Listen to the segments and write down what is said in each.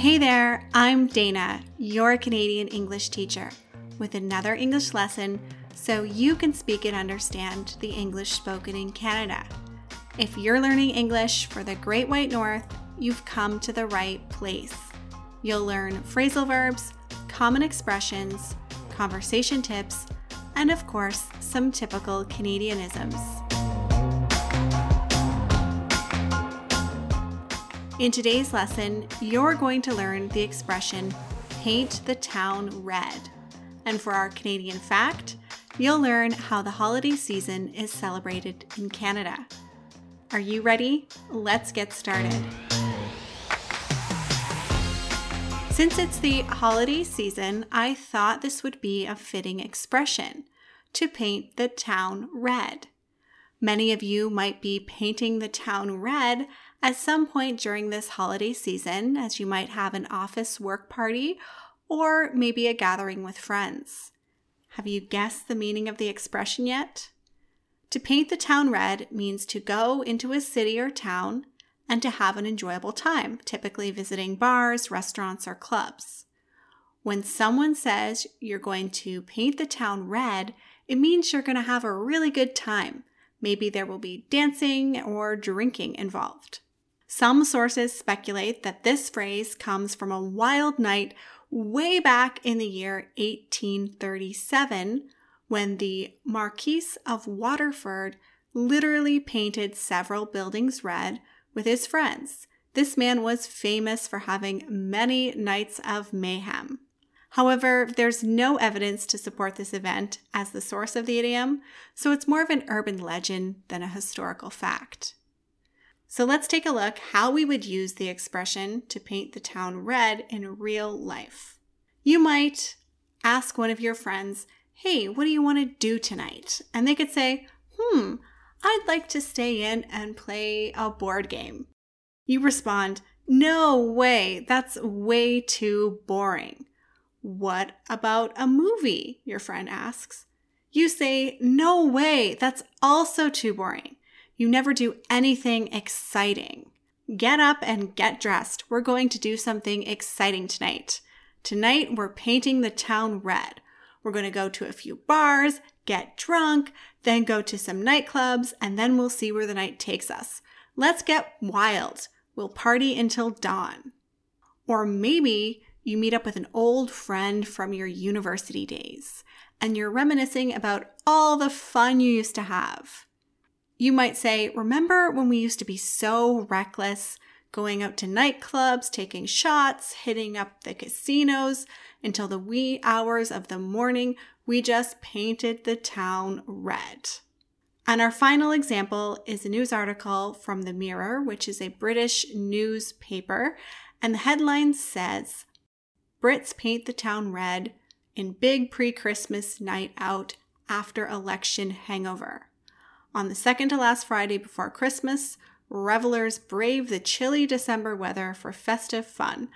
Hey there, I'm Dana, your Canadian English teacher, with another English lesson so you can speak and understand the English spoken in Canada. If you're learning English for the Great White North, you've come to the right place. You'll learn phrasal verbs, common expressions, conversation tips, and of course, some typical Canadianisms. In today's lesson, you're going to learn the expression paint the town red. And for our Canadian fact, you'll learn how the holiday season is celebrated in Canada. Are you ready? Let's get started. Since it's the holiday season, I thought this would be a fitting expression to paint the town red. Many of you might be painting the town red at some point during this holiday season, as you might have an office work party or maybe a gathering with friends. Have you guessed the meaning of the expression yet? To paint the town red means to go into a city or town and to have an enjoyable time, typically visiting bars, restaurants, or clubs. When someone says you're going to paint the town red, it means you're going to have a really good time. Maybe there will be dancing or drinking involved. Some sources speculate that this phrase comes from a wild night way back in the year 1837 when the Marquis of Waterford literally painted several buildings red with his friends. This man was famous for having many nights of mayhem. However, there's no evidence to support this event as the source of the idiom, so it's more of an urban legend than a historical fact. So let's take a look how we would use the expression to paint the town red in real life. You might ask one of your friends, Hey, what do you want to do tonight? And they could say, Hmm, I'd like to stay in and play a board game. You respond, No way, that's way too boring. What about a movie? Your friend asks. You say, No way, that's also too boring. You never do anything exciting. Get up and get dressed. We're going to do something exciting tonight. Tonight, we're painting the town red. We're going to go to a few bars, get drunk, then go to some nightclubs, and then we'll see where the night takes us. Let's get wild. We'll party until dawn. Or maybe you meet up with an old friend from your university days and you're reminiscing about all the fun you used to have. You might say, Remember when we used to be so reckless, going out to nightclubs, taking shots, hitting up the casinos until the wee hours of the morning? We just painted the town red. And our final example is a news article from The Mirror, which is a British newspaper. And the headline says Brits paint the town red in big pre Christmas night out after election hangover. On the second to last Friday before Christmas, revelers brave the chilly December weather for festive fun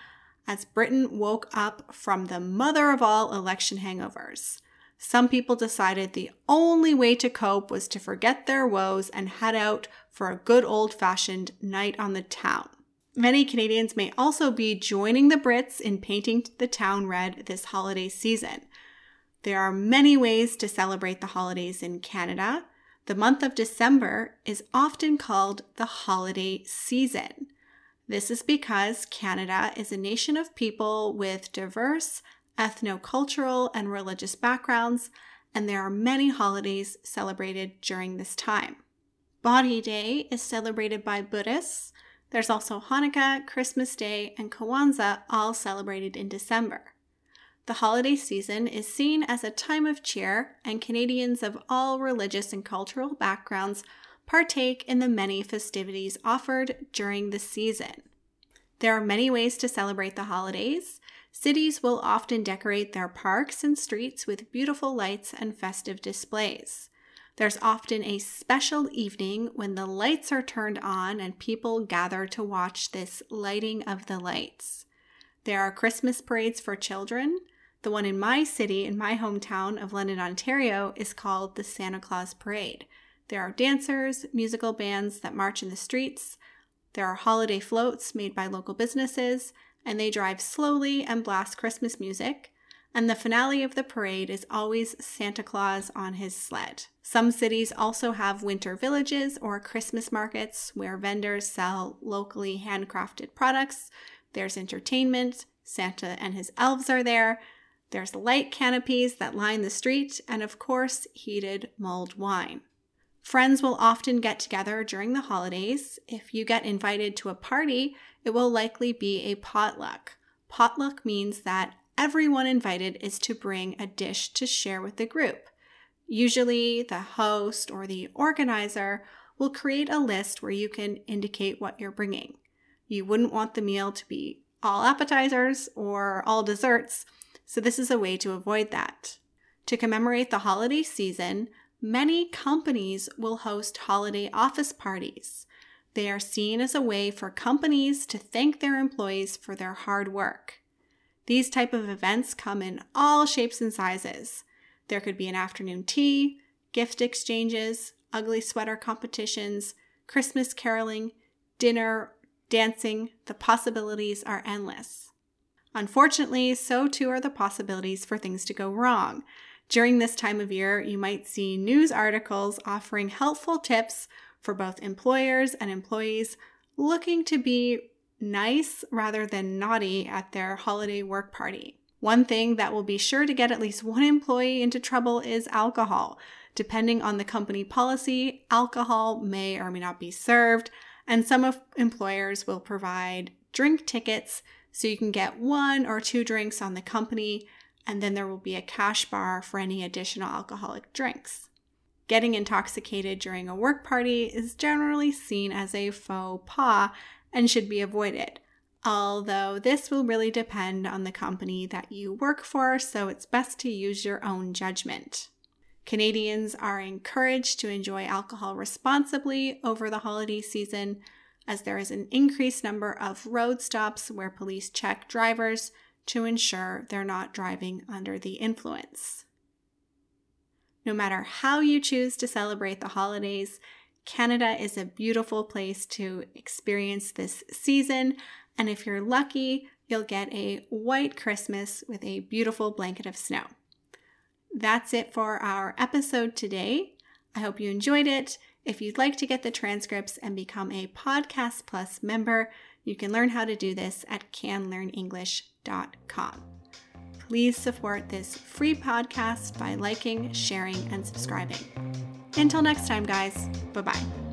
as Britain woke up from the mother of all election hangovers. Some people decided the only way to cope was to forget their woes and head out for a good old fashioned night on the town. Many Canadians may also be joining the Brits in painting the town red this holiday season. There are many ways to celebrate the holidays in Canada. The month of December is often called the holiday season. This is because Canada is a nation of people with diverse ethno-cultural and religious backgrounds, and there are many holidays celebrated during this time. Bodhi Day is celebrated by Buddhists. There's also Hanukkah, Christmas Day, and Kwanzaa, all celebrated in December. The holiday season is seen as a time of cheer, and Canadians of all religious and cultural backgrounds partake in the many festivities offered during the season. There are many ways to celebrate the holidays. Cities will often decorate their parks and streets with beautiful lights and festive displays. There's often a special evening when the lights are turned on and people gather to watch this lighting of the lights. There are Christmas parades for children, the one in my city, in my hometown of London, Ontario, is called the Santa Claus Parade. There are dancers, musical bands that march in the streets. There are holiday floats made by local businesses, and they drive slowly and blast Christmas music. And the finale of the parade is always Santa Claus on his sled. Some cities also have winter villages or Christmas markets where vendors sell locally handcrafted products. There's entertainment, Santa and his elves are there. There's light canopies that line the street, and of course, heated mulled wine. Friends will often get together during the holidays. If you get invited to a party, it will likely be a potluck. Potluck means that everyone invited is to bring a dish to share with the group. Usually, the host or the organizer will create a list where you can indicate what you're bringing. You wouldn't want the meal to be all appetizers or all desserts, so this is a way to avoid that. To commemorate the holiday season, many companies will host holiday office parties. They are seen as a way for companies to thank their employees for their hard work. These type of events come in all shapes and sizes. There could be an afternoon tea, gift exchanges, ugly sweater competitions, Christmas caroling, dinner, dancing. The possibilities are endless. Unfortunately, so too are the possibilities for things to go wrong. During this time of year, you might see news articles offering helpful tips for both employers and employees looking to be nice rather than naughty at their holiday work party. One thing that will be sure to get at least one employee into trouble is alcohol. Depending on the company policy, alcohol may or may not be served, and some employers will provide drink tickets so you can get one or two drinks on the company, and then there will be a cash bar for any additional alcoholic drinks. Getting intoxicated during a work party is generally seen as a faux pas and should be avoided. Although this will really depend on the company that you work for, so it's best to use your own judgment. Canadians are encouraged to enjoy alcohol responsibly over the holiday season, as there is an increased number of road stops where police check drivers to ensure they're not driving under the influence. No matter how you choose to celebrate the holidays, Canada is a beautiful place to experience this season, and if you're lucky, you'll get a white Christmas with a beautiful blanket of snow. That's it for our episode today. I hope you enjoyed it. If you'd like to get the transcripts and become a Podcast Plus member, you can learn how to do this at canlearnenglish.com. Please support this free podcast by liking, sharing, and subscribing. Until next time, guys, bye bye.